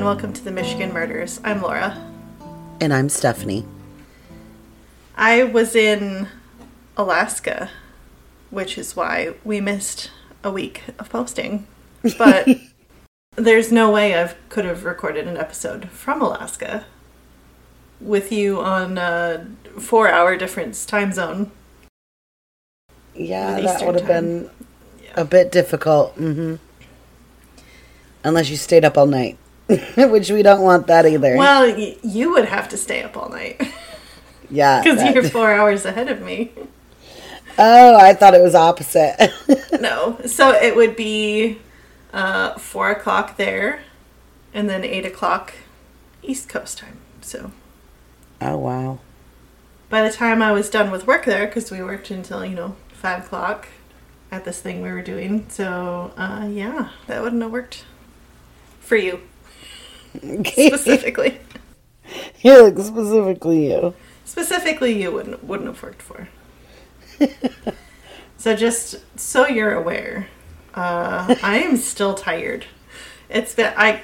and welcome to the Michigan Murders. I'm Laura. And I'm Stephanie. I was in Alaska, which is why we missed a week of posting. But there's no way I could have recorded an episode from Alaska with you on a four hour difference time zone. Yeah, that would have been a bit difficult. hmm Unless you stayed up all night, which we don't want that either. Well, y- you would have to stay up all night yeah. because you're four hours ahead of me. oh, I thought it was opposite. No, so it would be uh, four o'clock there, and then eight o'clock East Coast time. So oh wow. by the time I was done with work there, because we worked until you know five o'clock at this thing we were doing, so uh, yeah, that wouldn't have worked for you specifically. yeah, like specifically you. specifically, you wouldn't wouldn't have worked for. so just so you're aware, uh, I am still tired. It's been I.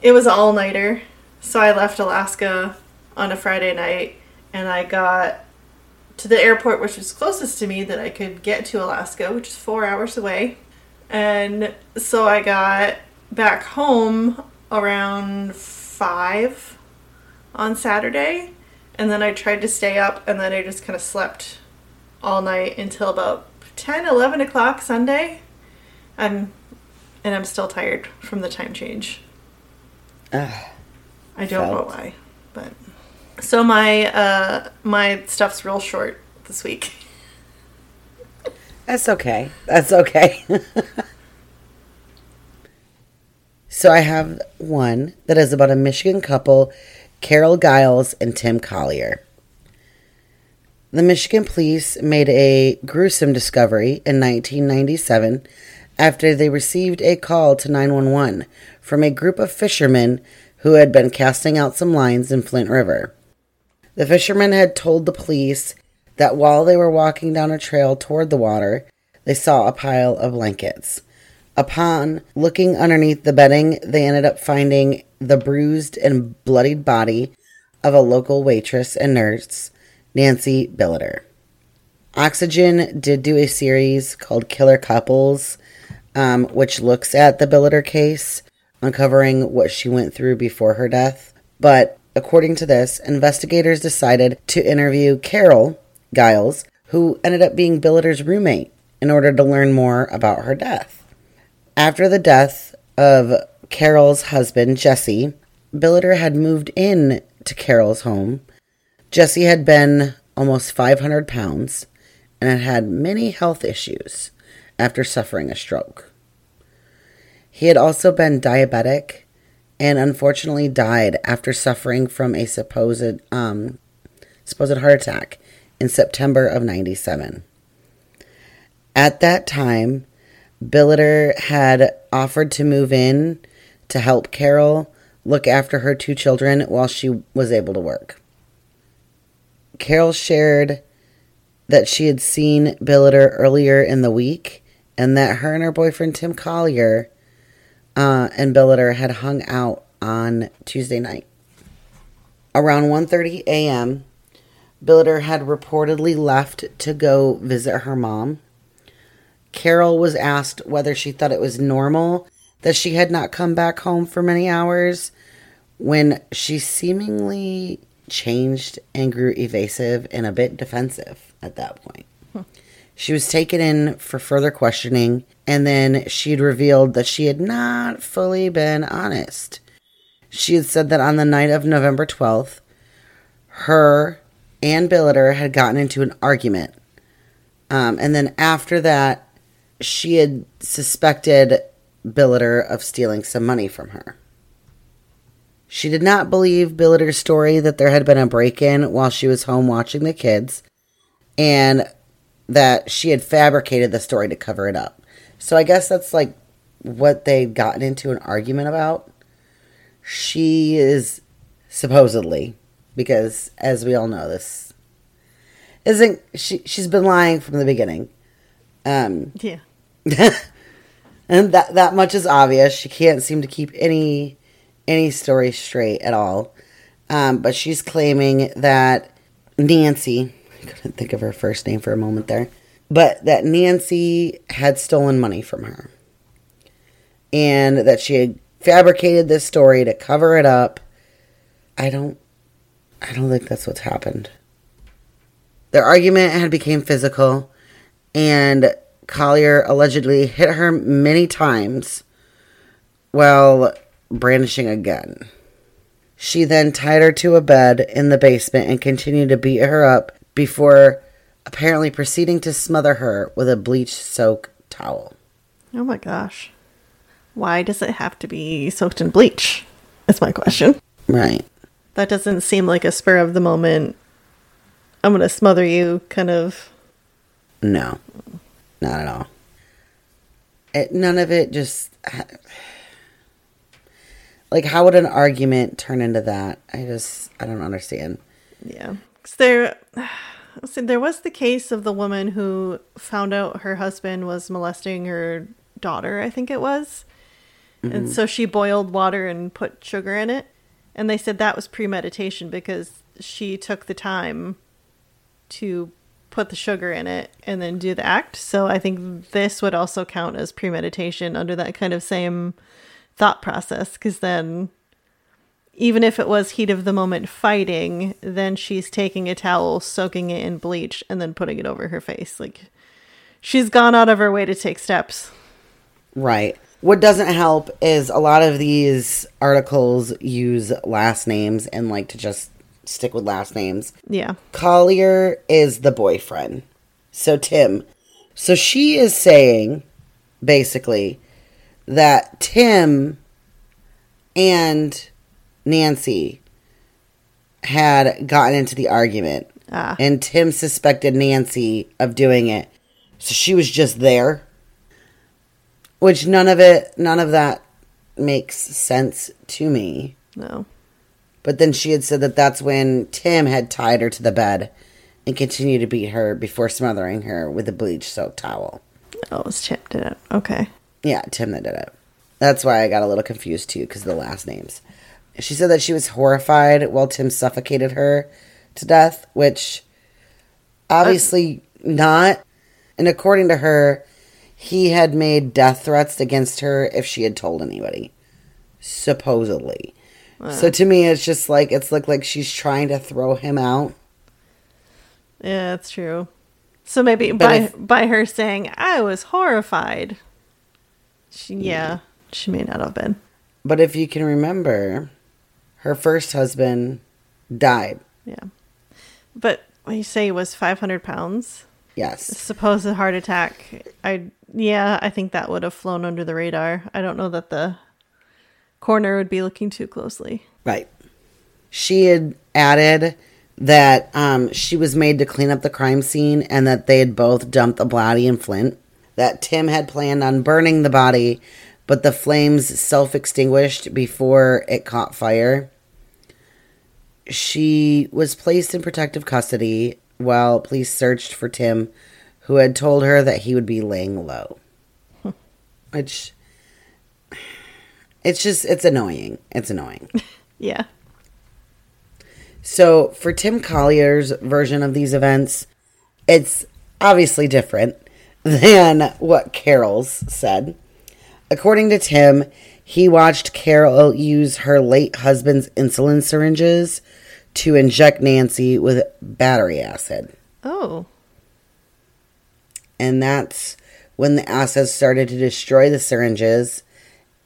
It was all nighter, so I left Alaska on a Friday night, and I got to the airport, which was closest to me that I could get to Alaska, which is four hours away. And so I got back home around five on Saturday, and then I tried to stay up, and then I just kind of slept all night until about 10, 11 o'clock Sunday. I'm, and I'm still tired from the time change. Ugh. I don't know why, but so my uh my stuff's real short this week. That's okay. That's okay. so I have one that is about a Michigan couple, Carol Giles and Tim Collier. The Michigan police made a gruesome discovery in 1997 after they received a call to 911 from a group of fishermen who had been casting out some lines in Flint River. The fishermen had told the police that while they were walking down a trail toward the water, they saw a pile of blankets. Upon looking underneath the bedding, they ended up finding the bruised and bloodied body of a local waitress and nurse, Nancy Billiter. Oxygen did do a series called Killer Couples, um, which looks at the Billiter case, uncovering what she went through before her death. But according to this, investigators decided to interview Carol Giles, who ended up being Billiter's roommate, in order to learn more about her death. After the death of Carol's husband, Jesse, Billiter had moved in to Carol's home. Jesse had been almost 500 pounds and had had many health issues after suffering a stroke. He had also been diabetic and unfortunately died after suffering from a supposed um, supposed heart attack in September of 97. At that time, Billiter had offered to move in to help Carol look after her two children while she was able to work. Carol shared that she had seen Billiter earlier in the week and that her and her boyfriend Tim Collier uh, and Billiter had hung out on Tuesday night. Around 1:30 a.m., Billiter had reportedly left to go visit her mom. Carol was asked whether she thought it was normal that she had not come back home for many hours when she seemingly changed and grew evasive and a bit defensive at that point. She was taken in for further questioning, and then she'd revealed that she had not fully been honest. She had said that on the night of November 12th, her and Billiter had gotten into an argument. Um, and then after that, she had suspected Billiter of stealing some money from her. She did not believe Billiter's story that there had been a break in while she was home watching the kids, and that she had fabricated the story to cover it up. So I guess that's like what they'd gotten into an argument about. She is supposedly, because as we all know, this isn't she she's been lying from the beginning. Um Yeah. and that that much is obvious. She can't seem to keep any any story straight at all. Um, but she's claiming that Nancy, I couldn't think of her first name for a moment there, but that Nancy had stolen money from her. And that she had fabricated this story to cover it up. I don't I don't think that's what's happened. Their argument had become physical and Collier allegedly hit her many times while brandishing a gun. She then tied her to a bed in the basement and continued to beat her up before apparently proceeding to smother her with a bleach soaked towel. Oh my gosh. Why does it have to be soaked in bleach? That's my question. Right. That doesn't seem like a spur of the moment, I'm going to smother you kind of. No. Not at all. It, none of it just. Like, how would an argument turn into that? I just. I don't understand. Yeah. 'Cause there. So there was the case of the woman who found out her husband was molesting her daughter, I think it was. And mm-hmm. so she boiled water and put sugar in it. And they said that was premeditation because she took the time to put the sugar in it and then do the act. So I think this would also count as premeditation under that kind of same thought process because then even if it was heat of the moment fighting, then she's taking a towel, soaking it in bleach, and then putting it over her face. Like she's gone out of her way to take steps. Right. What doesn't help is a lot of these articles use last names and like to just stick with last names. Yeah. Collier is the boyfriend. So Tim. So she is saying basically that Tim and Nancy had gotten into the argument Ah. and Tim suspected Nancy of doing it. So she was just there. Which none of it none of that makes sense to me. No. But then she had said that that's when Tim had tied her to the bed and continued to beat her before smothering her with a bleach soaked towel. Oh, it was Chip did it. Okay. Yeah, Tim that did it. That's why I got a little confused too, because of the last names. She said that she was horrified while Tim suffocated her to death, which obviously not. And according to her, he had made death threats against her if she had told anybody. Supposedly. So to me, it's just like, it's looked like she's trying to throw him out. Yeah, that's true. So maybe But by if- by her saying I was horrified. She, yeah, she may not have been. But if you can remember, her first husband died. Yeah. But you say he was 500 pounds, Yes. supposed heart attack, I yeah, I think that would have flown under the radar. I don't know that the coroner would be looking too closely. Right. She had added that um, she was made to clean up the crime scene and that they had both dumped the body in Flint. That Tim had planned on burning the body, but the flames self extinguished before it caught fire. She was placed in protective custody while police searched for Tim, who had told her that he would be laying low. Which. It's just, it's annoying. It's annoying. Yeah. So, for Tim Collier's version of these events, it's obviously different than what Carol's said. According to Tim, he watched Carol use her late husband's insulin syringes to inject Nancy with battery acid. Oh. And that's when the acid started to destroy the syringes,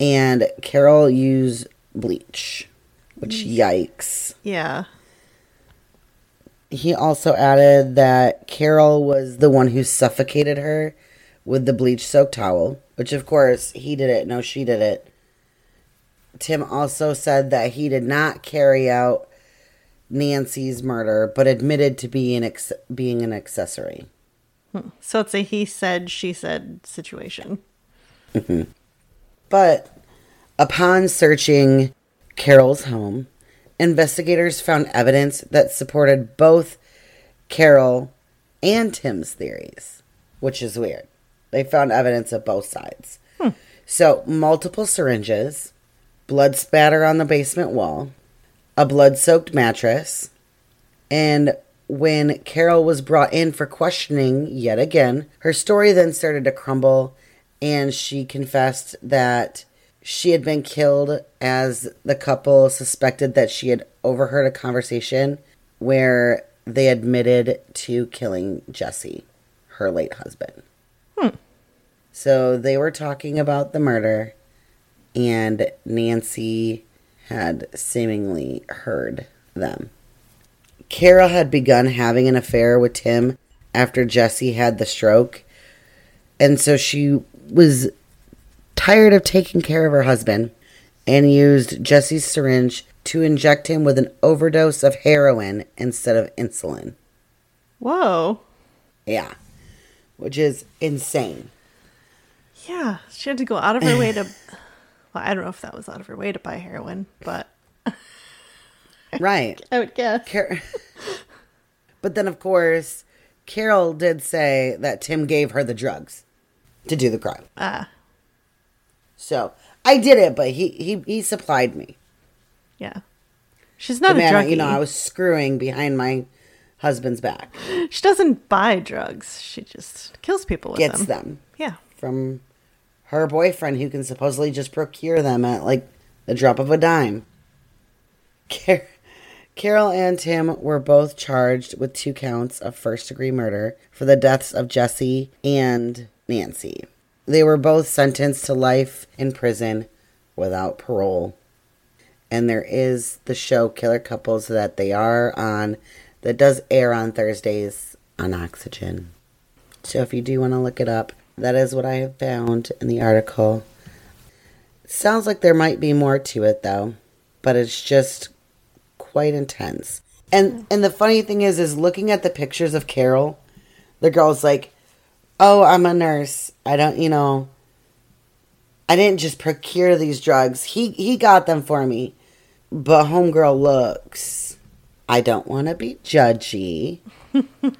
and Carol used bleach. Which, mm. yikes. Yeah. He also added that Carol was the one who suffocated her with the bleach soaked towel, which of course he did it. No, she did it. Tim also said that he did not carry out Nancy's murder, but admitted to being ex- being an accessory. Hmm. So it's a he said, she said situation. Mm-hmm. But upon searching Carol's home, investigators found evidence that supported both Carol and Tim's theories, which is weird. They found evidence of both sides. Hmm. So, multiple syringes, blood spatter on the basement wall, a blood soaked mattress, and when Carol was brought in for questioning yet again, her story then started to crumble and she confessed that she had been killed as the couple suspected that she had overheard a conversation where they admitted to killing Jesse, her late husband. Hmm. So they were talking about the murder, and Nancy had seemingly heard them. Carol had begun having an affair with Tim after Jesse had the stroke, and so she was tired of taking care of her husband and used Jesse's syringe to inject him with an overdose of heroin instead of insulin. Whoa. Yeah, which is insane. Yeah, she had to go out of her way to. Well, I don't know if that was out of her way to buy heroin, but Right. I would guess. Car- but then, of course, Carol did say that Tim gave her the drugs to do the crime. Ah, So I did it, but he he, he supplied me. yeah. She's The not a man, druggie. you know, I was screwing behind my husband's back. She doesn't buy drugs. She just kills people with Gets them. them Yeah. from her boyfriend, who can supposedly just procure them at like the drop of a dime. Car- Carol and Tim were both charged with two counts of first degree murder for the deaths of Jesse and Nancy. They were both sentenced to life in prison without parole. And there is the show Killer Couples that they are on that does air on Thursdays on Oxygen. So if you do want to look it up, that is what I have found in the article. Sounds like there might be more to it though, but it's just quite intense. And and the funny thing is is looking at the pictures of Carol, the girl's like, "Oh, I'm a nurse. I don't, you know, I didn't just procure these drugs. He he got them for me." But homegirl looks I don't want to be judgy.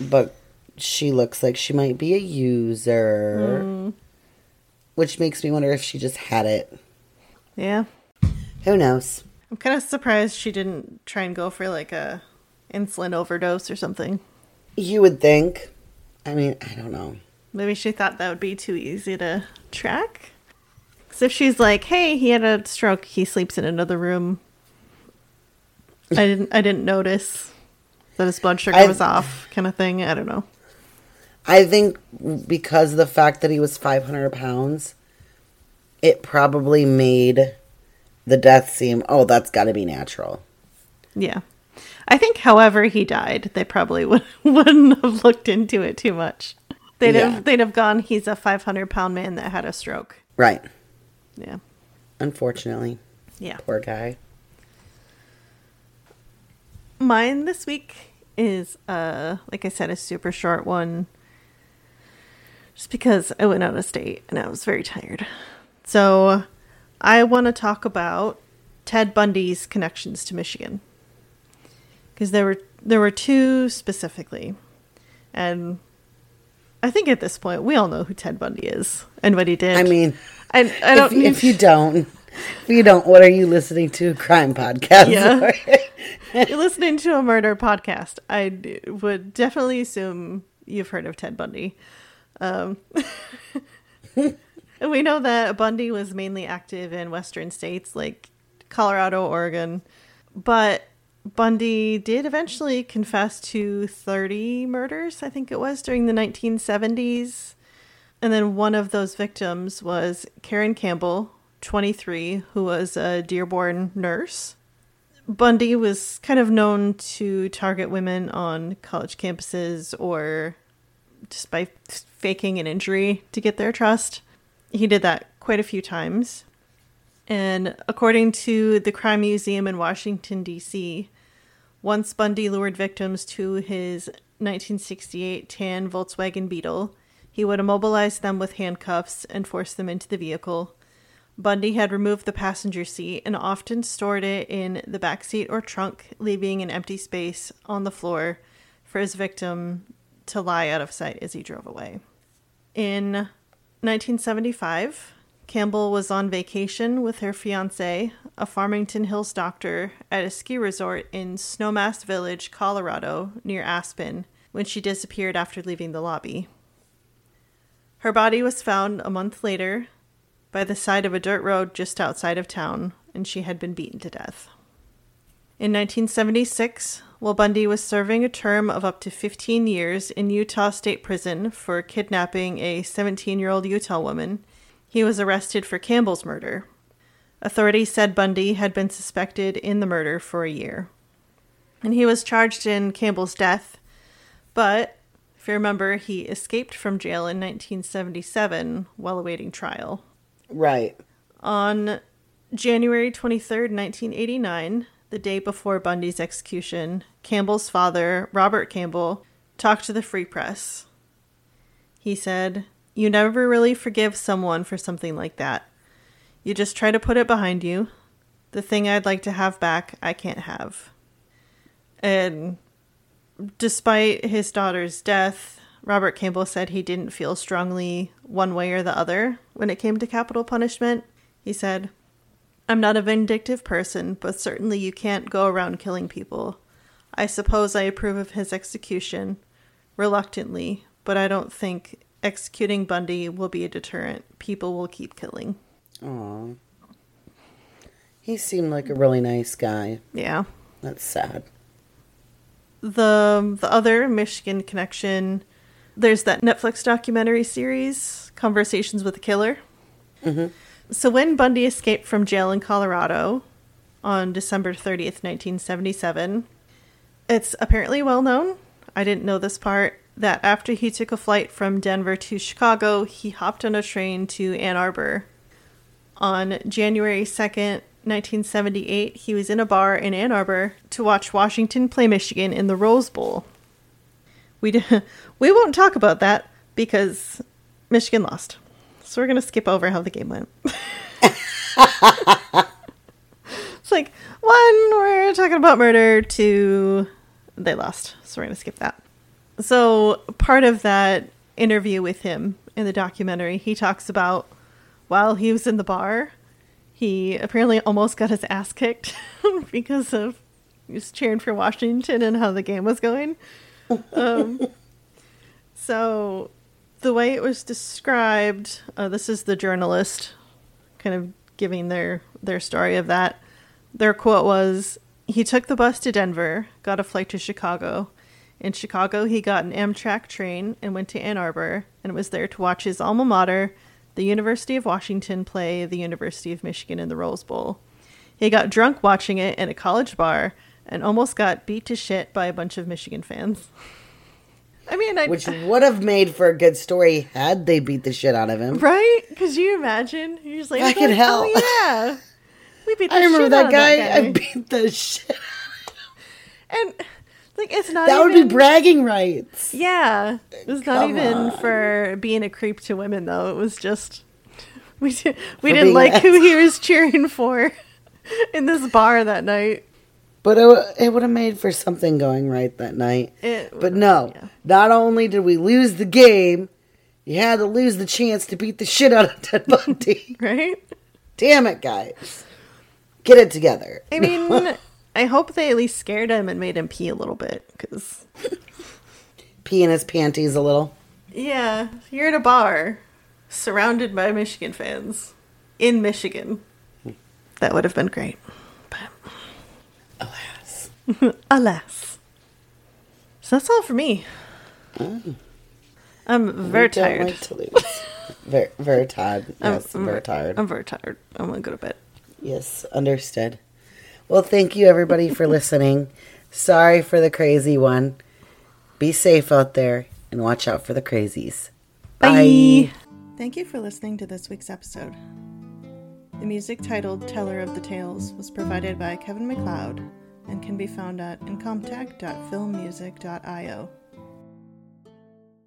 but she looks like she might be a user. Hmm. Which makes me wonder if she just had it. Yeah. Who knows? I'm kind of surprised she didn't try and go for like a insulin overdose or something. You would think. I mean, I don't know. Maybe she thought that would be too easy to track. Because if she's like, "Hey, he had a stroke. He sleeps in another room," I didn't. I didn't notice that his blood sugar I- was off, kind of thing. I don't know. I think because of the fact that he was 500 pounds, it probably made the death seem, oh, that's got to be natural. Yeah, I think. However, he died. They probably would, wouldn't have looked into it too much. They'd Yeah. have. They'd have gone. He's a 500 pound man that had a stroke. Right. Yeah. Unfortunately. Yeah. Poor guy. Mine this week is uh like I said a super short one just because I went out of state and I was very tired. So I want to talk about Ted Bundy's connections to Michigan. Cuz there were there were two specifically. And I think at this point we all know who Ted Bundy is and what he did. I mean, I I don't if, you- if you don't, if you don't, what are you listening to? Crime podcast? Yeah. You're listening to a murder podcast. I would definitely assume you've heard of Ted Bundy. Um, we know that Bundy was mainly active in western states like Colorado, Oregon, but Bundy did eventually confess to 30 murders, I think it was, during the 1970s. And then one of those victims was Karen Campbell, 23, who was a Dearborn nurse. Bundy was kind of known to target women on college campuses or just by faking an injury to get their trust. He did that quite a few times. And according to the Crime Museum in Washington, D.C., once Bundy lured victims to his 1968 tan Volkswagen Beetle, he would immobilize them with handcuffs and force them into the vehicle. Bundy had removed the passenger seat and often stored it in the back seat or trunk, leaving an empty space on the floor for his victim to lie out of sight as he drove away. In 1975, Campbell was on vacation with her fiance, a Farmington Hills doctor, at a ski resort in Snowmass Village, Colorado, near Aspen, when she disappeared after leaving the lobby. Her body was found a month later by the side of a dirt road just outside of town, and she had been beaten to death. In 1976, while Bundy was serving a term of up to 15 years in Utah State Prison for kidnapping a 17 year old Utah woman, he was arrested for Campbell's murder. Authorities said Bundy had been suspected in the murder for a year. And he was charged in Campbell's death, but if you remember, he escaped from jail in 1977 while awaiting trial. Right. On January 23rd, 1989, the day before Bundy's execution, Campbell's father, Robert Campbell, talked to the Free Press. He said, You never really forgive someone for something like that. You just try to put it behind you. The thing I'd like to have back, I can't have. And despite his daughter's death, Robert Campbell said he didn't feel strongly one way or the other when it came to capital punishment. He said, I'm not a vindictive person, but certainly you can't go around killing people. I suppose I approve of his execution, reluctantly, but I don't think executing Bundy will be a deterrent. People will keep killing. Aw. He seemed like a really nice guy. Yeah. That's sad. The the other Michigan connection, there's that Netflix documentary series, Conversations with a Killer. Mm-hmm. So when Bundy escaped from jail in Colorado on December 30th, 1977, it's apparently well known. I didn't know this part that after he took a flight from Denver to Chicago, he hopped on a train to Ann Arbor. On January 2nd, 1978, he was in a bar in Ann Arbor to watch Washington play Michigan in the Rose Bowl. We d- we won't talk about that because Michigan lost. So we're going to skip over how the game went. it's like one we're talking about murder, two they lost. So we're going to skip that. So part of that interview with him in the documentary, he talks about while he was in the bar, he apparently almost got his ass kicked because of he was cheering for Washington and how the game was going. Um, so the way it was described, uh, this is the journalist kind of giving their their story of that. Their quote was, "He took the bus to Denver, got a flight to Chicago. In Chicago, he got an Amtrak train and went to Ann Arbor, and was there to watch his alma mater, the University of Washington, play the University of Michigan in the Rose Bowl. He got drunk watching it in a college bar." And almost got beat to shit by a bunch of Michigan fans. I mean, I, Which would have made for a good story had they beat the shit out of him. Right? Because you imagine you're just like, like, hell. Oh yeah, we beat the I remember shit that out guy, that I beat the shit. Out." And like, it's not. That would be bragging rights. Yeah, it was not even on. for being a creep to women though. It was just we did, we didn't like an who he was cheering for in this bar that night. But it, it would have made for something going right that night. It But no, yeah. not only did we lose the game, you had to lose the chance to beat the shit out of Ted Bundy. right? Damn it, guys. Get it together. I mean, I hope they at least scared him and made him pee a little bit because Pee in his panties a little. Yeah, you're at a bar surrounded by Michigan fans in Michigan. That would have been great. But Alas. alas. So that's all for me. Mm. I'm very tired. like to lose. very, very tired. I'm- Yes, I'm very tired. I'm very tired. I'm gonna go to bed. Yes, understood. Well, thank you everybody for listening. Sorry for the crazy one. Be safe out there and watch out for the crazies. Bye. Thank you for listening to this week's episode. The music titled Teller of the Tales was provided by Kevin MacLeod and can be found at incompetech.filmmusic.io.